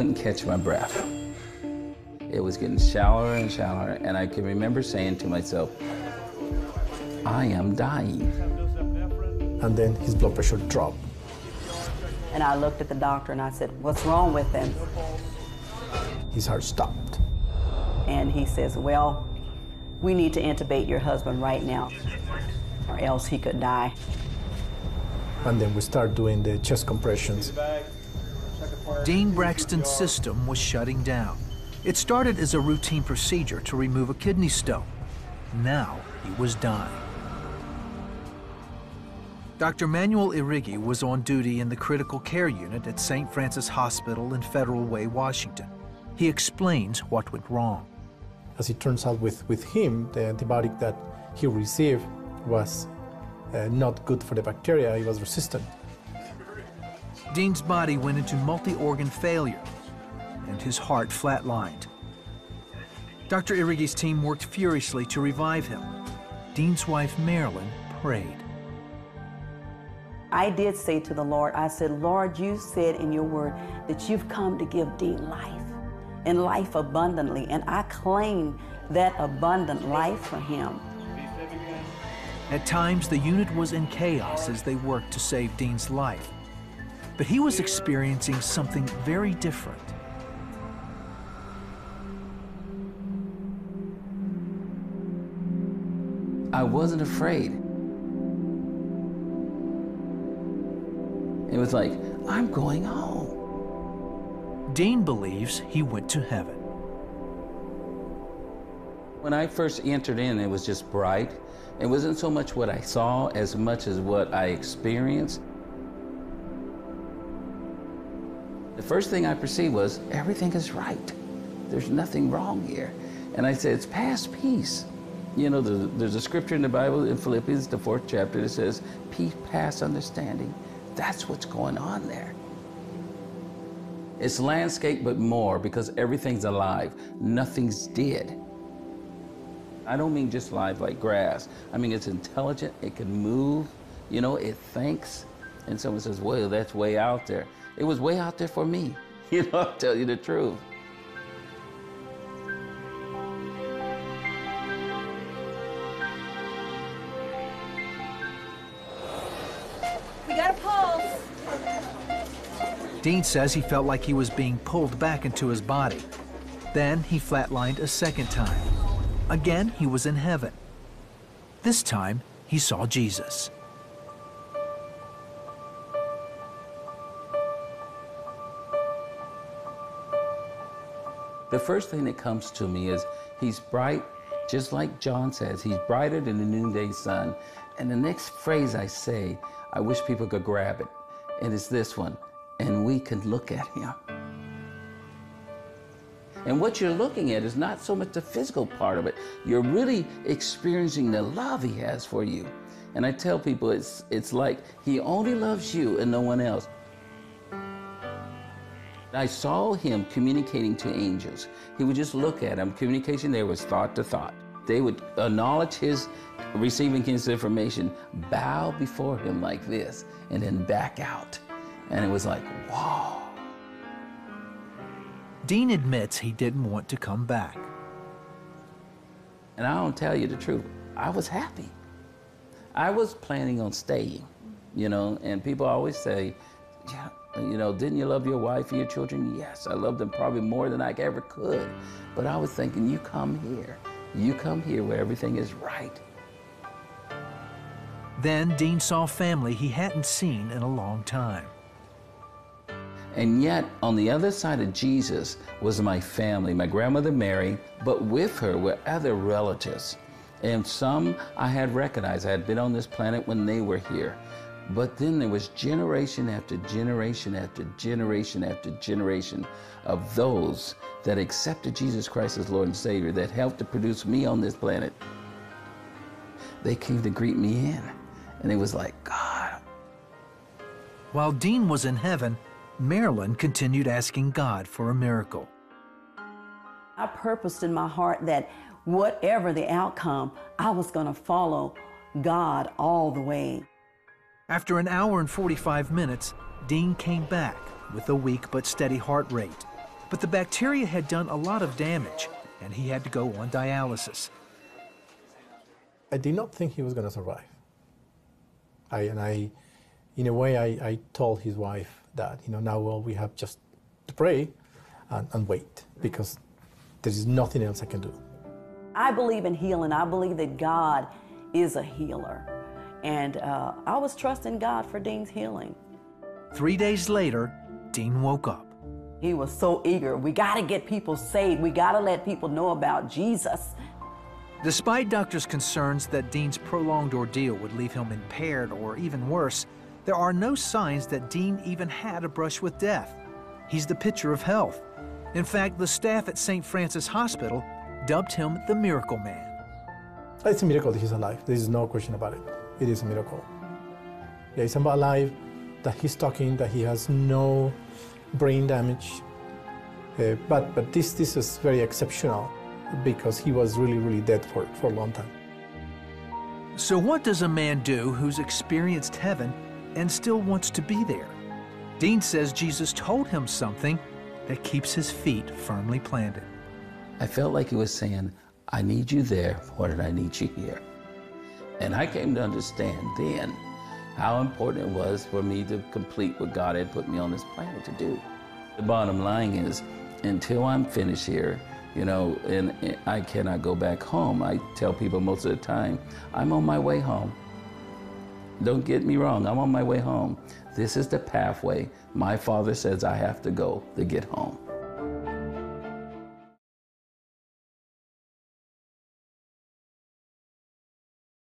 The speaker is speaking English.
couldn't catch my breath. It was getting shallower and shallower, and I can remember saying to myself, I am dying. And then his blood pressure dropped. And I looked at the doctor and I said, What's wrong with him? His heart stopped. And he says, Well, we need to intubate your husband right now, or else he could die. And then we start doing the chest compressions. Dean Braxton's system was shutting down. It started as a routine procedure to remove a kidney stone. Now he was dying. Dr. Manuel Iregui was on duty in the critical care unit at St. Francis Hospital in Federal Way, Washington. He explains what went wrong. As it turns out with, with him, the antibiotic that he received was uh, not good for the bacteria, it was resistant. Dean's body went into multi-organ failure and his heart flatlined. Dr. Iregui's team worked furiously to revive him. Dean's wife, Marilyn, prayed. I did say to the Lord, I said, Lord, you said in your word that you've come to give Dean life and life abundantly, and I claim that abundant life for him. At times, the unit was in chaos as they worked to save Dean's life. But he was experiencing something very different. I wasn't afraid. It was like, I'm going home. Dean believes he went to heaven. When I first entered in, it was just bright. It wasn't so much what I saw as much as what I experienced. The first thing I perceived was everything is right. There's nothing wrong here. And I said, it's past peace. You know, there's a scripture in the Bible in Philippians, the fourth chapter, that says, peace past understanding. That's what's going on there. It's landscape, but more because everything's alive. Nothing's dead. I don't mean just live like grass. I mean, it's intelligent, it can move, you know, it thinks. And someone says, well, that's way out there. It was way out there for me. You know, I'll tell you the truth. We got a pulse. Dean says he felt like he was being pulled back into his body. Then he flatlined a second time. Again, he was in heaven. This time, he saw Jesus. The first thing that comes to me is he's bright, just like John says, he's brighter than the noonday sun. And the next phrase I say, I wish people could grab it, and it's this one, and we can look at him. And what you're looking at is not so much the physical part of it. You're really experiencing the love he has for you. And I tell people it's, it's like he only loves you and no one else. I saw him communicating to angels. He would just look at them. Communication there was thought to thought. They would acknowledge his receiving his information, bow before him like this, and then back out. And it was like, wow. Dean admits he didn't want to come back. And I don't tell you the truth, I was happy. I was planning on staying, you know, and people always say, yeah, you know, didn't you love your wife and your children? Yes, I loved them probably more than I ever could. But I was thinking, you come here. You come here where everything is right. Then Dean saw family he hadn't seen in a long time. And yet, on the other side of Jesus was my family, my grandmother Mary, but with her were other relatives. And some I had recognized. I had been on this planet when they were here. But then there was generation after generation after generation after generation of those that accepted Jesus Christ as Lord and Savior, that helped to produce me on this planet. They came to greet me in. And it was like, God. While Dean was in heaven, Marilyn continued asking God for a miracle. I purposed in my heart that whatever the outcome, I was going to follow God all the way. After an hour and 45 minutes, Dean came back with a weak but steady heart rate. But the bacteria had done a lot of damage, and he had to go on dialysis. I did not think he was going to survive. I, and I, in a way, I, I told his wife that, you know, now, well, we have just to pray and, and wait because there is nothing else I can do. I believe in healing. I believe that God is a healer. And uh, I was trusting God for Dean's healing. Three days later, Dean woke up. He was so eager. We got to get people saved. We got to let people know about Jesus. Despite doctors' concerns that Dean's prolonged ordeal would leave him impaired or even worse, there are no signs that Dean even had a brush with death. He's the picture of health. In fact, the staff at St. Francis Hospital dubbed him the Miracle Man. It's a miracle that he's alive. There is no question about it. It is a miracle. Yeah, he's alive, that he's talking, that he has no brain damage. Uh, but but this, this is very exceptional because he was really, really dead for, for a long time. So, what does a man do who's experienced heaven and still wants to be there? Dean says Jesus told him something that keeps his feet firmly planted. I felt like he was saying, I need you there more than I need you here. And I came to understand then how important it was for me to complete what God had put me on this planet to do. The bottom line is, until I'm finished here, you know, and, and I cannot go back home. I tell people most of the time, I'm on my way home. Don't get me wrong, I'm on my way home. This is the pathway my father says I have to go to get home.